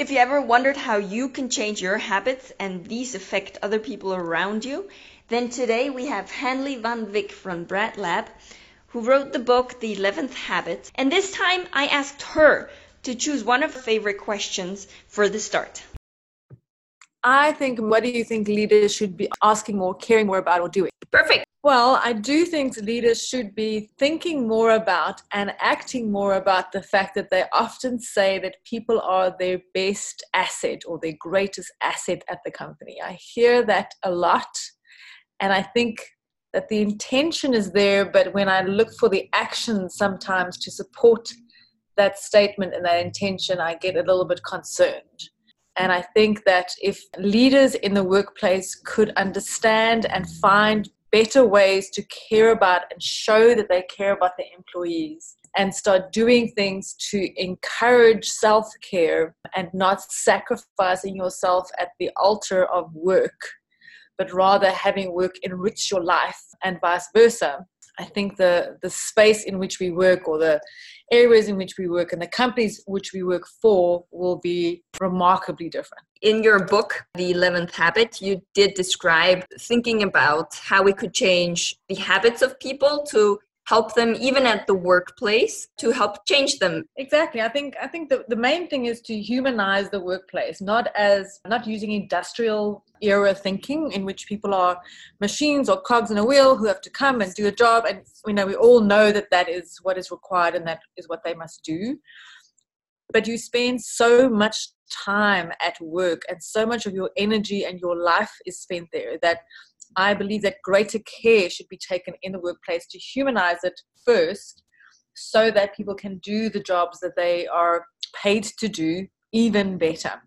If you ever wondered how you can change your habits and these affect other people around you, then today we have Hanlie Van Wyk from BRAT Lab, who wrote the book The 11th Habit. And this time I asked her to choose one of her favorite questions for the start. I think, what do you think leaders should be asking more, caring more about, or doing? Perfect. Well, I do think leaders should be thinking more about and acting more about the fact that they often say that people are their best asset or their greatest asset at the company. I hear that a lot. And I think that the intention is there, but when I look for the action sometimes to support that statement and that intention, I get a little bit concerned. And I think that if leaders in the workplace could understand and find better ways to care about and show that they care about their employees and start doing things to encourage self care and not sacrificing yourself at the altar of work, but rather having work enrich your life and vice versa. I think the, the space in which we work or the areas in which we work and the companies which we work for will be remarkably different. In your book, The 11th Habit, you did describe thinking about how we could change the habits of people to help them even at the workplace to help change them. Exactly. I think i think the, the main thing is to humanize the workplace not as not using industrial era thinking in which people are machines or cogs in a wheel who have to come and do a job. And you know we all know that that is what is required and that is what they must do. But you spend so much time at work and so much of your energy and your life is spent there that I believe that greater care should be taken in the workplace to humanize it first so that people can do the jobs that they are paid to do even better.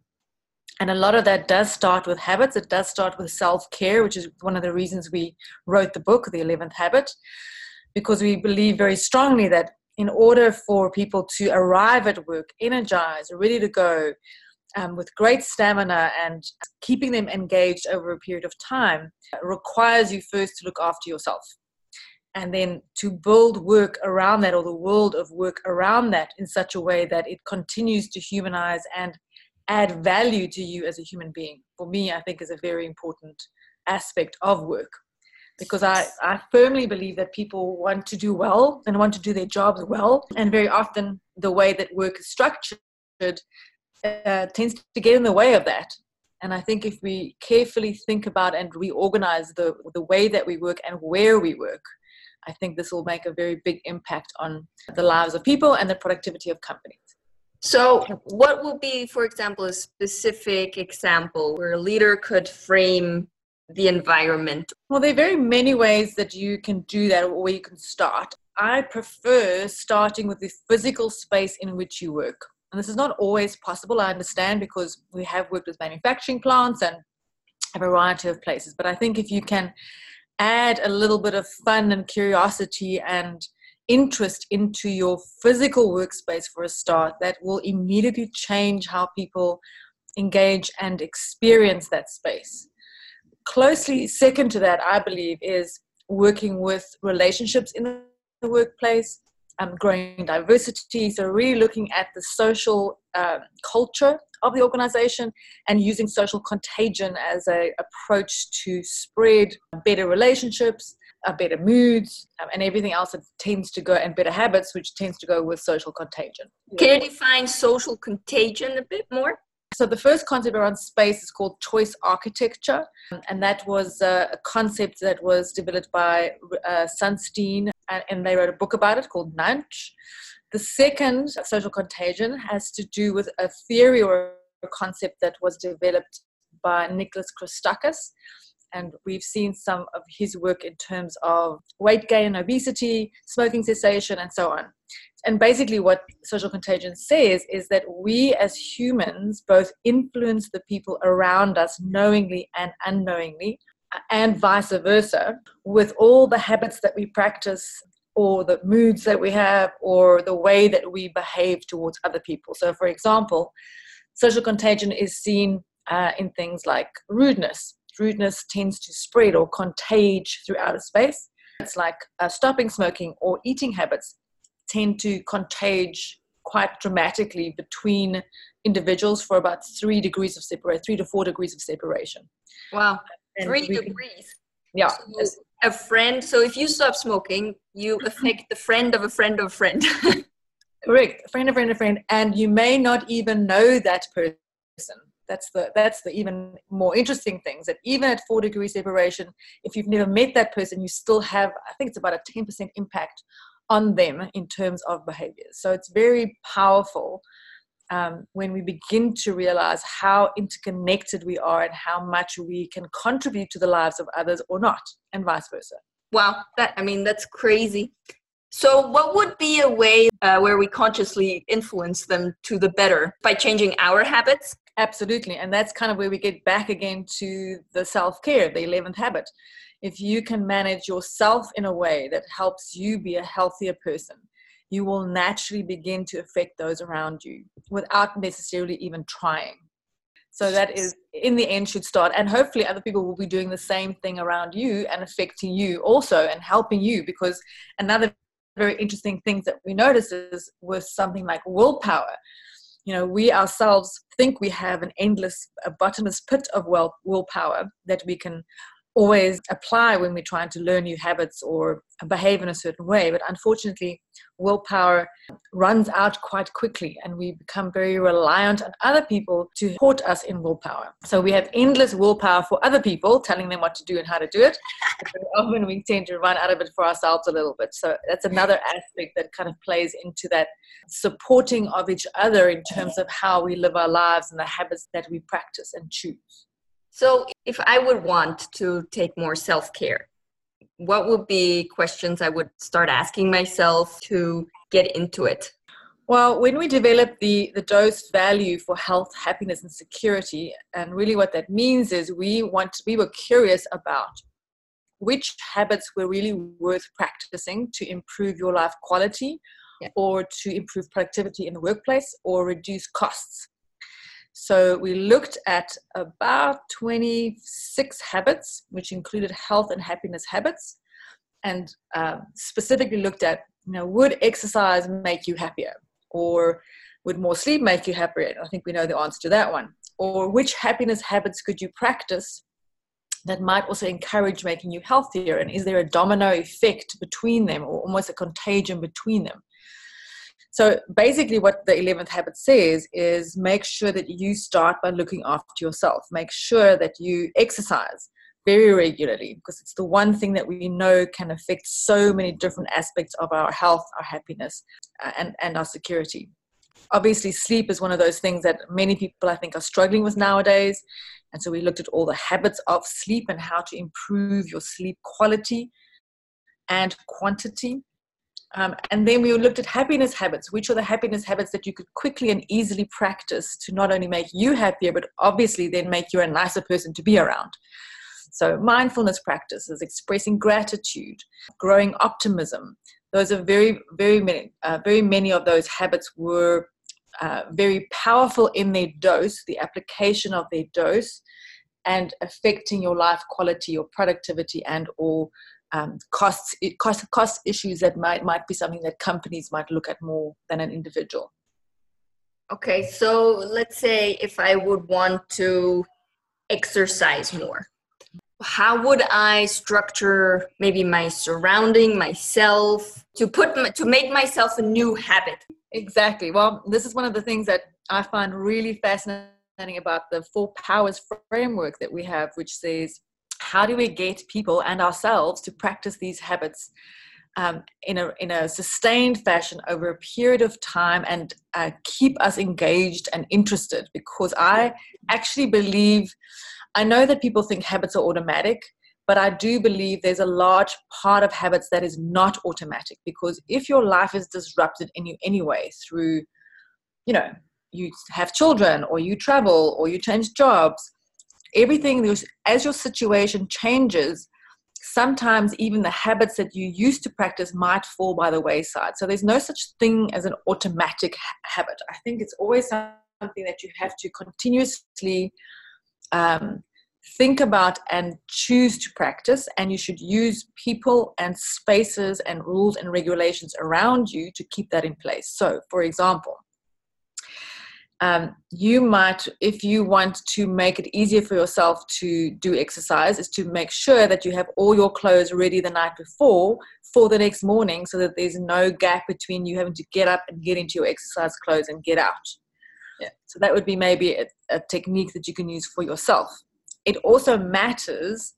And a lot of that does start with habits. It does start with self care, which is one of the reasons we wrote the book, The 11th Habit, because we believe very strongly that in order for people to arrive at work energized, ready to go, um, with great stamina and keeping them engaged over a period of time requires you first to look after yourself and then to build work around that or the world of work around that in such a way that it continues to humanize and add value to you as a human being. For me i think is a very important aspect of work because I, I firmly believe that people want to do well and want to do their jobs well and very often the way that work is structured uh, tends to get in the way of that. And I think if we carefully think about and reorganize the, the way that we work and where we work, I think this will make a very big impact on the lives of people and the productivity of companies. So, what would be, for example, a specific example where a leader could frame the environment? Well, there are very many ways that you can do that or where you can start. I prefer starting with the physical space in which you work. And this is not always possible, I understand, because we have worked with manufacturing plants and a variety of places. But I think if you can add a little bit of fun and curiosity and interest into your physical workspace for a start, that will immediately change how people engage and experience that space. Closely second to that, I believe, is working with relationships in the workplace um, growing diversity. So, really looking at the social um, culture of the organization and using social contagion as a approach to spread better relationships, uh, better moods, um, and everything else that tends to go, and better habits, which tends to go with social contagion. Can you define social contagion a bit more? So the first concept around space is called choice architecture, and that was uh, a concept that was developed by uh, Sunstein, and, and, they wrote a book about it called Nudge. The second social contagion has to do with a theory or a concept that was developed by Nicholas Christakis, and we've seen some of his work in terms of weight gain, obesity, smoking cessation, and so on. And basically, what social contagion says is that we as humans both influence the people around us knowingly and unknowingly, and vice versa, with all the habits that we practice or the moods that we have or the way that we behave towards other people. So, for example, social contagion is seen uh, in things like rudeness. Rudeness tends to spread or contage throughout a space. It's like uh, stopping smoking or eating habits tend to contage quite dramatically between individuals for about three degrees of separation, three to four degrees of separation. Wow, and three degrees. yeah. So a friend. So if you stop smoking, you affect the friend of a friend of a friend. Correct, friend, of friend, of friend, and you may not even know that person. That's the that's the even more interesting things that even at four degree separation, if you've never met that person, you still have I think it's about a ten percent impact on them in terms of behaviors. So it's very powerful um, when we begin to realize how interconnected we are and how much we can contribute to the lives of others or not, and vice versa. Wow, that I mean that's crazy. So, what would be a way uh, where we consciously influence them to the better by changing our habits? Absolutely, and that's kind of where we get back again to the self care, the eleventh habit. If you can manage yourself in a way that helps you be a healthier person, you will naturally begin to affect those around you without necessarily even trying. So that is, in the end, should start. And hopefully, other people will be doing the same thing around you and affecting you also and helping you. Because another very interesting thing that we notice is with something like willpower. You know, we ourselves think we have an endless, a bottomless pit of will, willpower that we can always apply when we're trying to learn new habits or behave in a certain way. But unfortunately, willpower runs out quite quickly and we become very reliant on other people to support us in willpower. So we have endless willpower for other people, telling them what to do and how to do it. But often we tend to run out of it for ourselves a little bit. So that's another aspect that kind of plays into that supporting of each other in terms of how we live our lives and the habits that we practice and choose. So, if I would want to take more self care, what would be questions I would start asking myself to get into it? Well, when we develop the, the dose value for health, happiness, and security, and really what that means is we want we were curious about which habits were really worth practicing to improve your life quality yeah. or to improve productivity in the workplace or reduce costs. So we looked at about 26 habits, which included health and happiness habits, and uh, specifically looked at, you know, would exercise make you happier? Or would more sleep make you happier? I think we know the answer to that one. Or which happiness habits could you practice that might also encourage making you healthier? And is there a domino effect between them or almost a contagion between them? So basically, what the 11th habit says is make sure that you start by looking after yourself. Make sure that you exercise very regularly because it's the one thing that we know can affect so many different aspects of our health, our happiness, uh, and, and our security. Obviously, sleep is one of those things that many people, I think, are struggling with nowadays. And so we looked at all the habits of sleep and how to improve your sleep quality and quantity. Um, and then we looked at happiness habits. Which are the happiness habits that you could quickly and easily practice to not only make you happier, but obviously then make you a nicer person to be around? So, mindfulness practices, expressing gratitude, growing optimism. Those are very, very many, uh, very many of those habits were uh, very powerful in their dose, the application of their dose, and affecting your life quality, your productivity, and or um, costs cost cost issues that might might be something that companies might look at more than an individual. Okay, so let's say if I would want to exercise more, how would I structure maybe my surrounding, myself, to put to make myself a new habit? Exactly. Well, this is one of the things that I find really fascinating about the four powers framework that we have, which says how do we get people and ourselves to practice these habits um, in, a, in a sustained fashion over a period of time and uh, keep us engaged and interested? Because I actually believe, I know that people think habits are automatic, but I do believe there's a large part of habits that is not automatic because if your life is disrupted in you anyway through, you know, you have children or you travel or you change jobs everything as your situation changes sometimes even the habits that you used to practice might fall by the wayside so there's no such thing as an automatic ha- habit i think it's always something that you have to continuously um, think about and choose to practice. And you should use people and spaces and rules and regulations around you to keep that in place. So, for example, um, you might, if you want to make it easier for yourself to do exercise, is to make sure that you have all your clothes ready the night before for the next morning so that there's no gap between you having to get up and get into your exercise clothes and get out. Yeah. So that would be maybe a, a technique that you can use for yourself. It also matters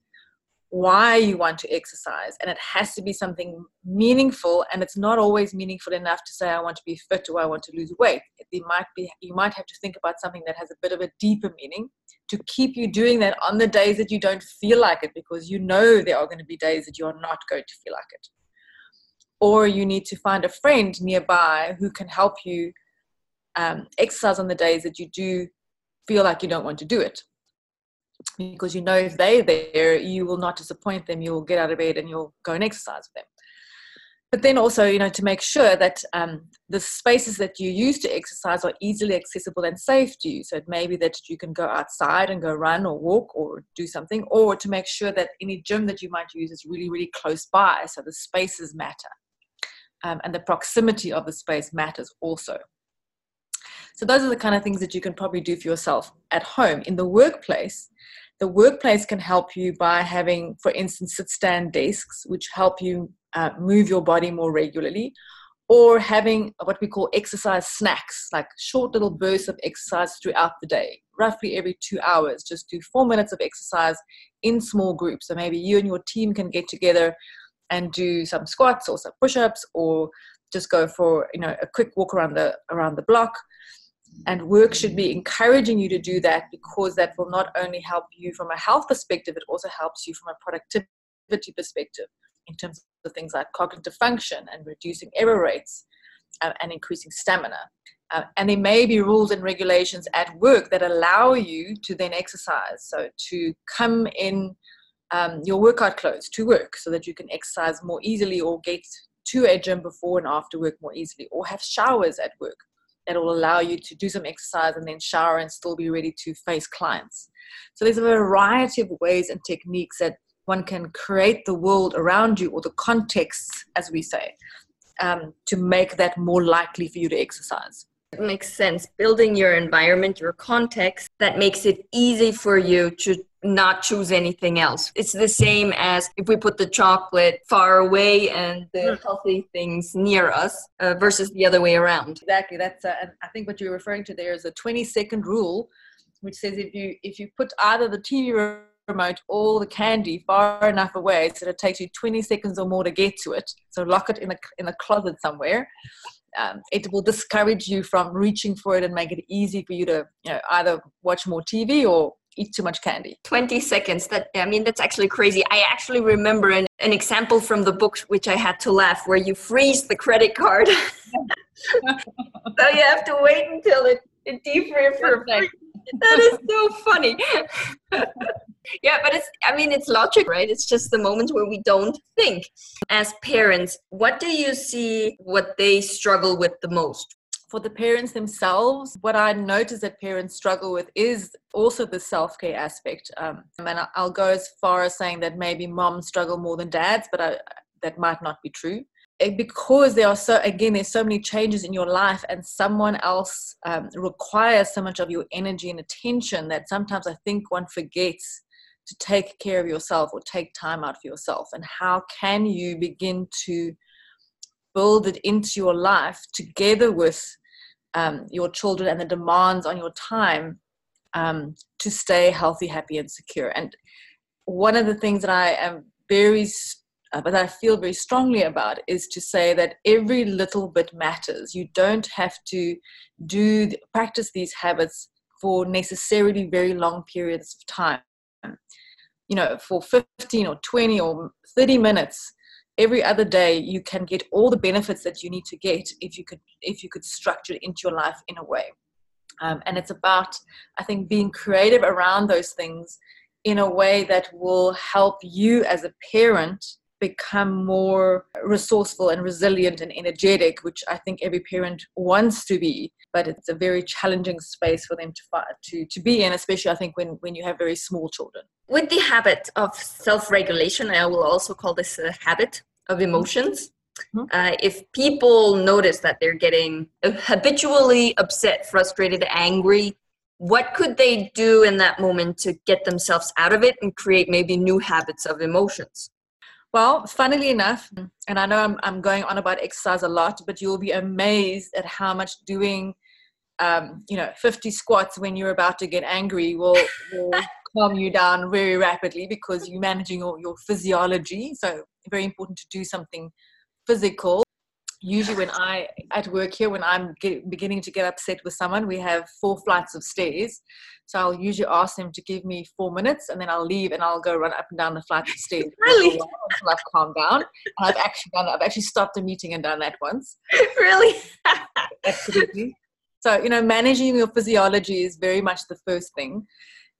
why you want to exercise and it has to be something meaningful and it's not always meaningful enough to say i want to be fit or i want to lose weight. It might be you might have to think about something that has a bit of a deeper meaning to keep you doing that on the days that you don't feel like it because you know there are going to be days that you're not going to feel like it. Or you need to find a friend nearby who can help you um, exercise on the days that you do feel like you don't want to do it because you know if they're there, you will not disappoint them. You'll get out of bed and you'll go and exercise with them. But then also, you know, to make sure that um, the spaces that you use to exercise are easily accessible and safe to you. So it may be that you can go outside and go run or walk or do something, or to make sure that any gym that you might use is really, really close by. So the spaces matter. Um, and the proximity of the space matters also. So those are the kind of things that you can probably do for yourself at home. In the workplace, the workplace can help you by having, for instance, sit stand desks, which help you uh, move your body more regularly, or having what we call exercise snacks, like short little bursts of exercise throughout the day, roughly every two hours. Just do four minutes of exercise in small groups. So maybe you and your team can get together and do some squats or some push-ups or just go for you know a quick walk around the around the block and work should be encouraging you to do that because that will not only help you from a health perspective, it also helps you from a productivity perspective in terms of things like cognitive function and reducing error rates uh, and increasing stamina. Uh, and there may be rules and regulations at work that allow you to then exercise. So to come in um, your workout clothes to work so that you can exercise more easily or get to a gym before and after work more easily, or have showers at work will allow you to do some exercise and then shower and still be ready to face clients. So there's a variety of ways and techniques that one can create the world around you or the context, as we say, um, to make that more likely for you to exercise. It makes sense. Building your environment, your context, that makes it easy for you to not choose anything else. It's the same as if we put the chocolate far away and the mm. healthy things near us uh, versus the other way around. Exactly. That's uh, I think what you're referring to there is a 20 second rule, which says if you if you put either the TV remote or the candy far enough away so it takes you 20 seconds or more to get to it. So lock it in a in a closet somewhere. Um, it will discourage you from reaching for it and make it easy for you to you know, either watch more TV or eat too much candy. 20 seconds that i mean that's actually crazy. I actually remember an, an example from the book which i had to laugh where you freeze the credit card. So you have to wait until it, it defreezes for that is so funny. Yeah but it's i mean it's logic right? It's just the moment where we don't think. As parents what do you see what they struggle with the most for the parents themselves, what I notice that parents struggle with is also the self care aspect. Um, and I'll go as far as saying that maybe moms struggle more than dads, but I, that might not be true. It, because there are so again there's so many changes in your life and someone else um, requires so much of your energy and attention that sometimes i think one forgets to take care of yourself or take time out for yourself and how can you begin to build it into your life together with um, your children and the demands on your time um, to stay healthy, happy, and secure. And one of the things that I am very, uh, but I feel very strongly about is to say that every little bit matters. You don't have to do practice these habits for necessarily very long periods of time. You know, for 15 or 20 or 30 minutes, every other day you can get all the benefits that you need to get if you could if you could structure it into your life in a way. Um, and it's about i think being creative around those things in a way that will help you as a parent become more resourceful and resilient and energetic, which I think every parent wants to be. But it's a very challenging space for them to to to be in, especially I think when when you have very small children. With the habit of self-regulation, I will also call this a habit of emotions. Mm-hmm. Uh, if people notice that they're getting habitually upset, frustrated, angry, what could they do in that moment to get themselves out of it and create maybe new habits of emotions? Well, funnily enough, and I know I'm, I'm going on about exercise a lot, but you'll be amazed at how much doing, um, you know, 50 squats when you're about to get angry will, will calm you down very rapidly because you're managing your, your physiology. So, very important to do something physical usually when I at work here, when I'm get, beginning to get upset with someone, we have four flights of stairs. So I'll usually ask them to give me four minutes, and then I'll leave and I'll go run up and down the flights of stairs really? until I've calmed down. And I've actually done. I've actually stopped a meeting and done that once. Really? Absolutely. So you know, managing your physiology is very much the first thing.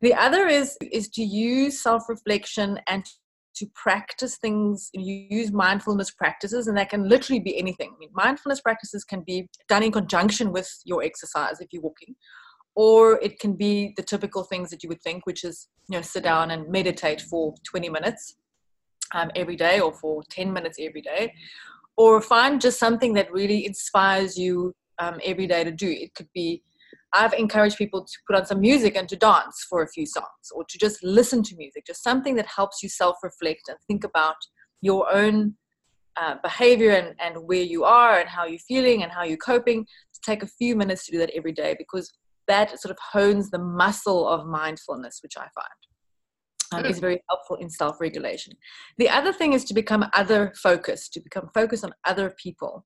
The other is is to use self reflection and to practice things you use mindfulness practices and that can literally be anything. I mean mindfulness practices can be done in conjunction with your exercise if you're walking or it can be the typical things that you would think which is you know sit down and meditate for 20 minutes um, every day or for 10 minutes every day or find just something that really inspires you um, every day to do. It could be I've encouraged people to put on some music and to dance for a few songs or to just listen to music, just something that helps you self reflect and think about your own uh, behavior and, and where you are and how you're feeling and how you're coping. To take a few minutes to do that every day because that sort of hones the muscle of mindfulness, which I find. Um, is very helpful in self regulation. The other thing is to become other focused, to become focused on other people.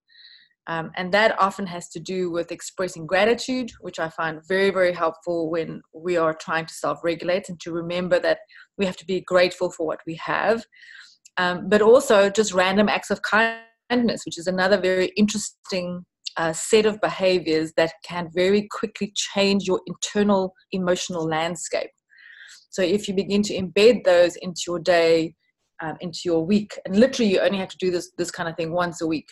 Um, and that often has to do with expressing gratitude, which I find very, very helpful when we are trying to self regulate and to remember that we have to be grateful for what we have. Um, but also just random acts of kindness, which is another very interesting uh, set of behaviors that can very quickly change your internal emotional landscape. So if you begin to embed those into your day, um, into your week, and literally you only have to do this this kind of thing once a week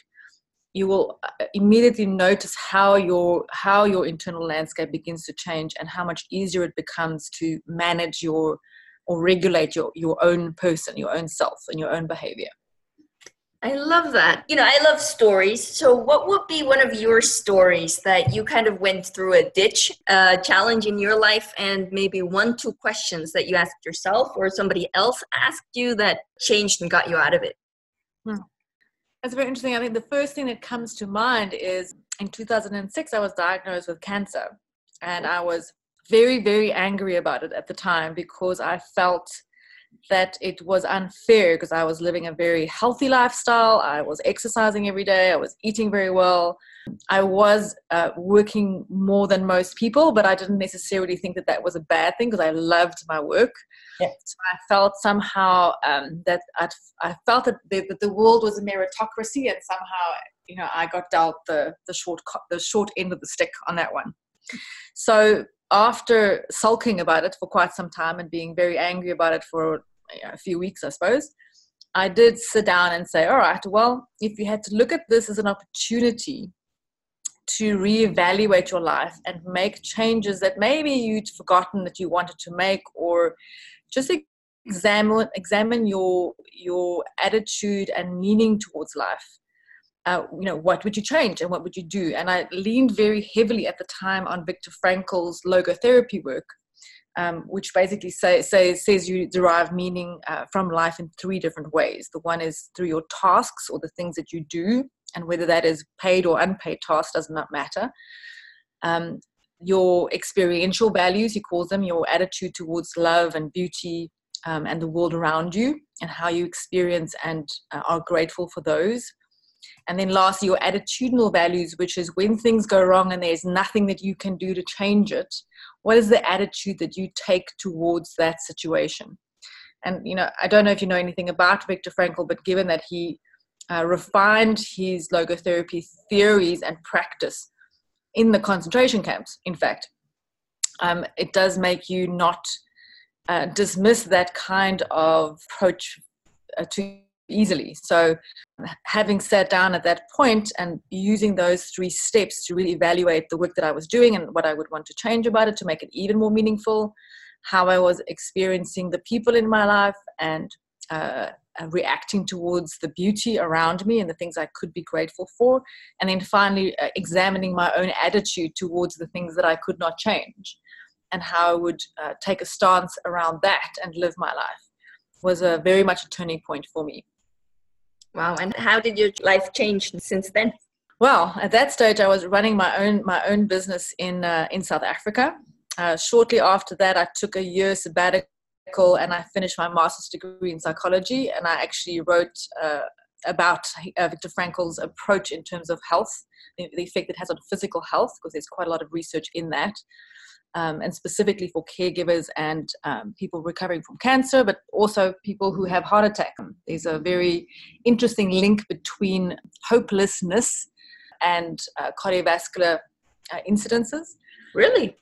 you will uh, immediately notice how your how your internal landscape begins to change and how much easier it becomes to manage your or regulate your your own person your own self and your own behavior I love that. You know, I love stories. So, what would be one of your stories that you kind of went through a ditch, a challenge in your life, and maybe one, two questions that you asked yourself or somebody else asked you that changed and got you out of it? Hmm. That's very interesting. I think the first thing that comes to mind is in 2006, I was diagnosed with cancer. And I was very, very angry about it at the time because I felt that it was unfair because I was living a very healthy lifestyle. I was exercising every day. I was eating very well. I was uh, working more than most people, but I didn't necessarily think that that was a bad thing because I loved my work. Yeah. So I felt somehow um, that I'd, I felt that the, that the world was a meritocracy, and somehow you know I got dealt the the short the short end of the stick on that one. So after sulking about it for quite some time and being very angry about it for you know, a few weeks, I suppose, I did sit down and say, all right, well, if you had to look at this as an opportunity to reevaluate your life and make changes that maybe you'd forgotten that you wanted to make or just examine examine your your attitude and meaning towards life. Uh, you know what would you change and what would you do? And i leaned very heavily at the time on viktor frankl's logotherapy work um, which basically say, say, says you derive meaning uh, from life in three different ways the one is through your tasks or the things that you do and whether that is paid or unpaid tasks does not matter. Um, your experiential values, he calls them, your attitude towards love and beauty um, and the world around you, and how you experience and uh, are grateful for those. And then lastly, your attitudinal values, which is when things go wrong and there's nothing that you can do to change it, what is the attitude that you take towards that situation? And, you know, I don't know if you know anything about Viktor Frankl, but given that he uh, refined his logotherapy theories and practice in the concentration camps, in fact. Um, it does make you not uh, dismiss that kind of approach uh, to easily. So, having sat down at that point and using those three steps to really evaluate the work that I was doing and what I would want to change about it to make it even more meaningful, how I was experiencing the people in my life, and uh, reacting towards the beauty around me and the things I could be grateful for, and then finally uh, examining my own attitude towards the things that I could not change and how I would uh, take a stance around that and live my life was a very much a turning point for me. Wow! And how did your life change since then? Well, at that stage, I was running my own my own business in uh, in South Africa. Uh, shortly after that, I took a year sabbatical and I finished my master's degree in psychology. And I actually wrote uh, about uh, Viktor Frankl's approach in terms of health, the, the effect it has on physical health, because there's quite a lot of research in that um, and specifically for caregivers and um, people recovering from cancer, but also people who have heart attack. There's a very interesting link between hopelessness and uh, cardiovascular uh, incidences. Really?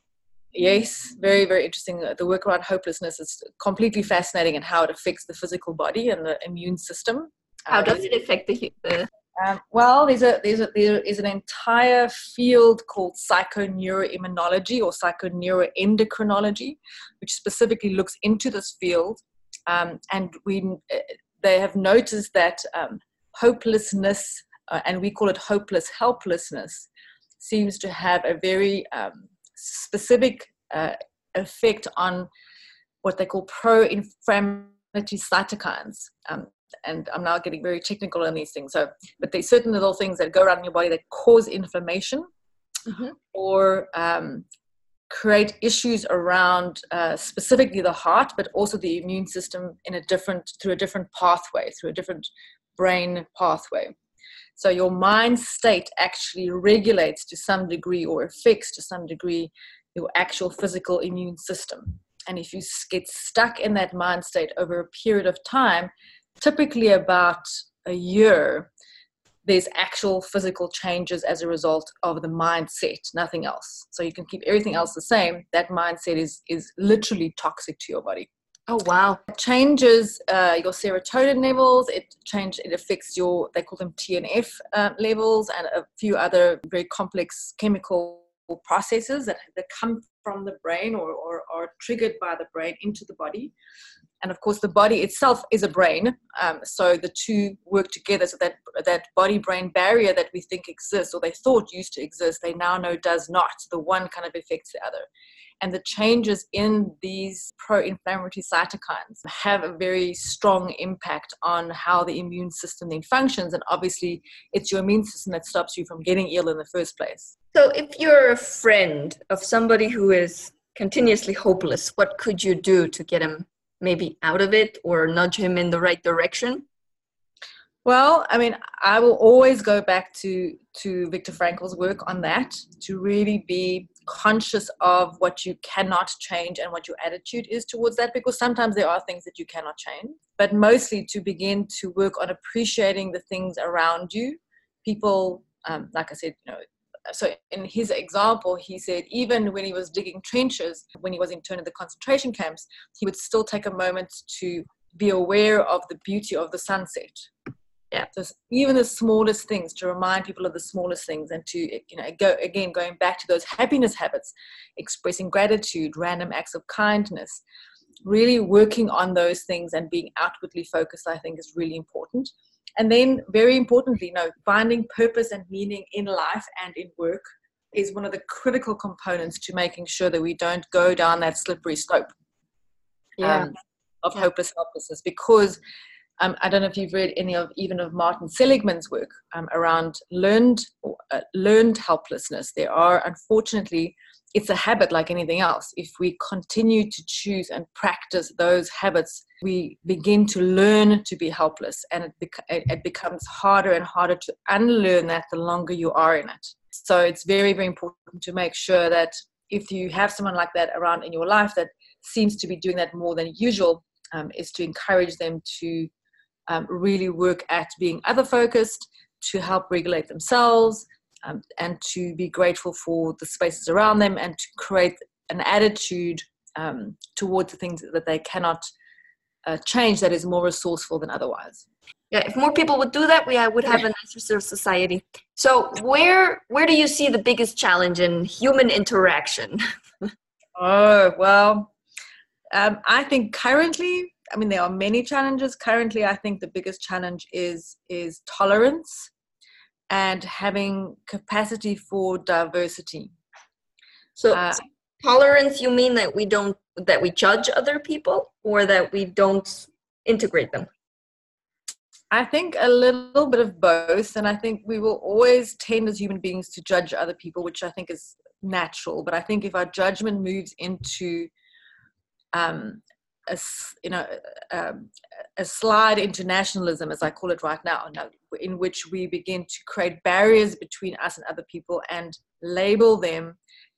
Yes, very, very interesting. The work around hopelessness is completely fascinating and how it affects the physical body and the immune system. How does it affect the, the um, well, there's a, there's a, there is an entire field called psychoneuroimmunology or psychoneuroendocrinology, which specifically looks into this field. Um, and we, uh, they have noticed that um, hopelessness, uh, and we call it hopeless helplessness, seems to have a very um, specific uh, effect on what they call pro-inflammatory cytokines. Um, and I'm now getting very technical on these things. So, but there's certain little things that go around in your body that cause inflammation mm-hmm. or um, create issues around uh, specifically the heart, but also the immune system in a different through a different pathway, through a different brain pathway. So your mind state actually regulates to some degree or affects to some degree your actual physical immune system. And if you get stuck in that mind state over a period of time, typically about a year, there's actual physical changes as a result of the mindset, nothing else. So you can keep everything else the same. That mindset is is literally toxic to your body. Oh wow! It changes uh, your serotonin levels. It change. It affects your they call them TNF uh, levels and a few other very complex chemical processes that, that come from the brain or, or are triggered by the brain into the body. And of course the body itself is a brain um, so the two work together. So that that body brain barrier that we think exists or they thought used to exist they now know does not. The one kind of affects the other and the changes in these pro-inflammatory cytokines have a very strong impact on how the immune system then functions and obviously it's your immune system that stops you from getting ill in the first place so if you're a friend of somebody who is continuously hopeless what could you do to get him maybe out of it or nudge him in the right direction? Well, I mean, I will always go back to to Viktor Frankl's work on that to really be conscious of what you cannot change and what your attitude is towards that because sometimes there are things that you cannot change, but mostly to begin to work on appreciating the things around you. People, um, like I said, you know, so in his example he said even when he was digging trenches when he was interned in the concentration camps he would still take a moment to be aware of the beauty of the sunset yeah so even the smallest things to remind people of the smallest things and to you know go again going back to those happiness habits expressing gratitude random acts of kindness really working on those things and being outwardly focused i think is really important and then, very importantly, you know, finding purpose and meaning in life and in work is one of the critical components to making sure that we don't go down that slippery slope yeah. um, of yeah. hopeless helplessness. Because um, I don't know if you've read any of even of Martin Seligman's work um, around learned uh, learned helplessness. There are unfortunately it's a habit like anything else. If we continue to choose and practice those habits, we begin to learn to be helpless, and it, bec- it becomes harder and harder to unlearn that the longer you are in it. So it's very, very important to make sure that if you have someone like that around in your life that seems to be doing that more than usual, um, is to encourage them to um, really work at being other focused, to help regulate themselves, um, and to be grateful for the spaces around them and to create an attitude um, towards the things that they cannot uh, change that is more resourceful than otherwise. Yeah, if more people would do that, we would have a nicer society. So, where where do you see the biggest challenge in human interaction? oh well, um, I think currently, I mean, there are many challenges. Currently, I think the biggest challenge is is tolerance and having capacity for diversity. So, uh, tolerance, you mean that we don't that we judge other people, or that we don't integrate them? I think a little bit of both, and I think we will always tend as human beings to judge other people, which I think is natural. But I think if our judgment moves into um, a, you know, a, a slide into nationalism, as I call it right now, in which we begin to create barriers between us and other people and label them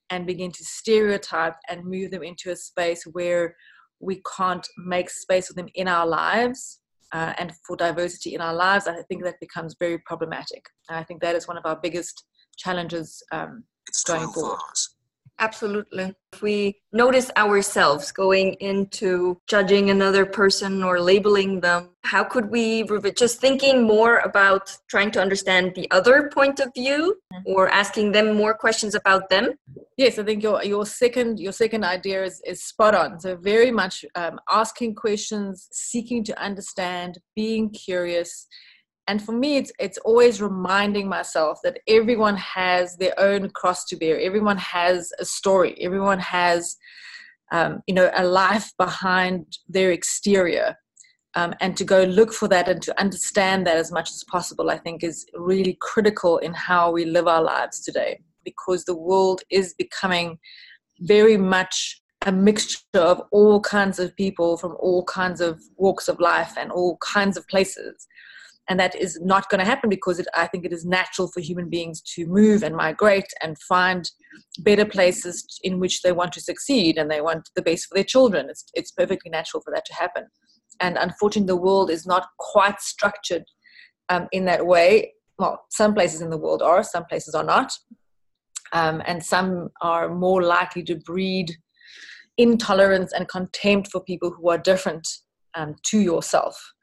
and begin to stereotype and move them into a space where we can't make space for them in our lives uh, and for diversity in our lives, I think that becomes very problematic. And I think that is one of our biggest challenges um, going forward. Hours. Absolutely. If we notice ourselves going into judging another person or labeling them, how could we just thinking more about trying to understand the other point of view or asking them more questions about them? Yes, I think your your second your second idea is, is spot on. So very much um, asking questions, seeking to understand, being curious, and for me it's it's always reminding myself that everyone has their own cross to bear. Everyone has a story. Everyone has um, you know a life behind their exterior. Um, and to go look for that and to understand that as much as possible i think is really critical in how we live our lives today. Because the world is becoming very much a mixture of all kinds of people from all kinds of walks of life and all kinds of places and that is not going to happen because it, I think it is natural for human beings to move and migrate and find better places in which they want to succeed and they want the best for their children. It's, it's perfectly natural for that to happen. And unfortunately, the world is not quite structured um, in that way. Well, some places in the world are, some places are not. Um, and some are more likely to breed intolerance and contempt for people who are different um, to yourself.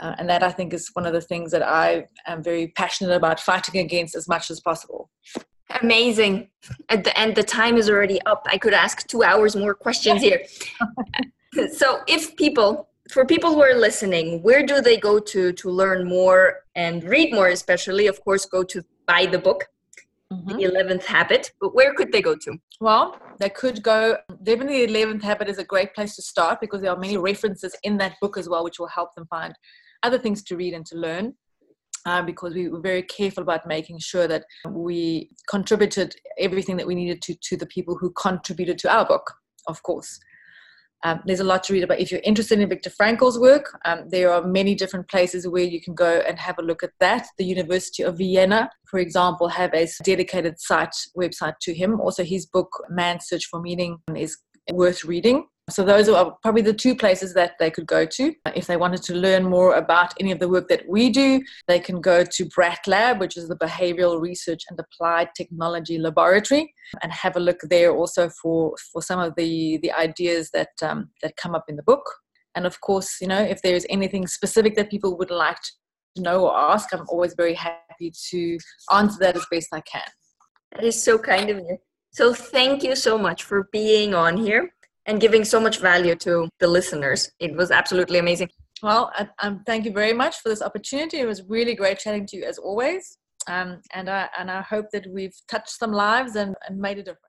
Uh, and that I think is one of the things that I am very passionate about fighting against as much as possible. Amazing. At the end, the time is already up. I could ask two hours more questions here. so, if people, for people who are listening, where do they go to to learn more and read more? Especially, of course, go to buy the book, mm-hmm. The Eleventh Habit. But where could they go to? Well, they could go. Definitely, The Eleventh Habit is a great place to start because there are many references in that book as well, which will help them find other things to read and to learn. Uh, because we were very careful about making sure that we contributed everything that we needed to to the people who contributed to our book, of course. Um, there's a lot to read about. If you're interested in Viktor Frankl's work, um, there are many different places where you can go and have a look at that. The University of Vienna, for example, have a dedicated site website to him. Also, his book Man's Search for Meaning is worth reading. So those are probably the two places that they could go to. If they wanted to learn more about any of the work that we do, they can go to BRAT Lab, which is the Behavioral Research and Applied Technology Laboratory, and have a look there also for, for some of the, the ideas that, um, that come up in the book. And of course, you know, if there is anything specific that people would like to know or ask, I'm always very happy to answer that as best I can. That is so kind of you. So thank you so much for being on here and giving so much value to the listeners. It was absolutely amazing. Well, um, thank you very much for this opportunity. It was really great chatting to you as always. Um, and, I, and I hope that we've touched some lives and, and made a difference.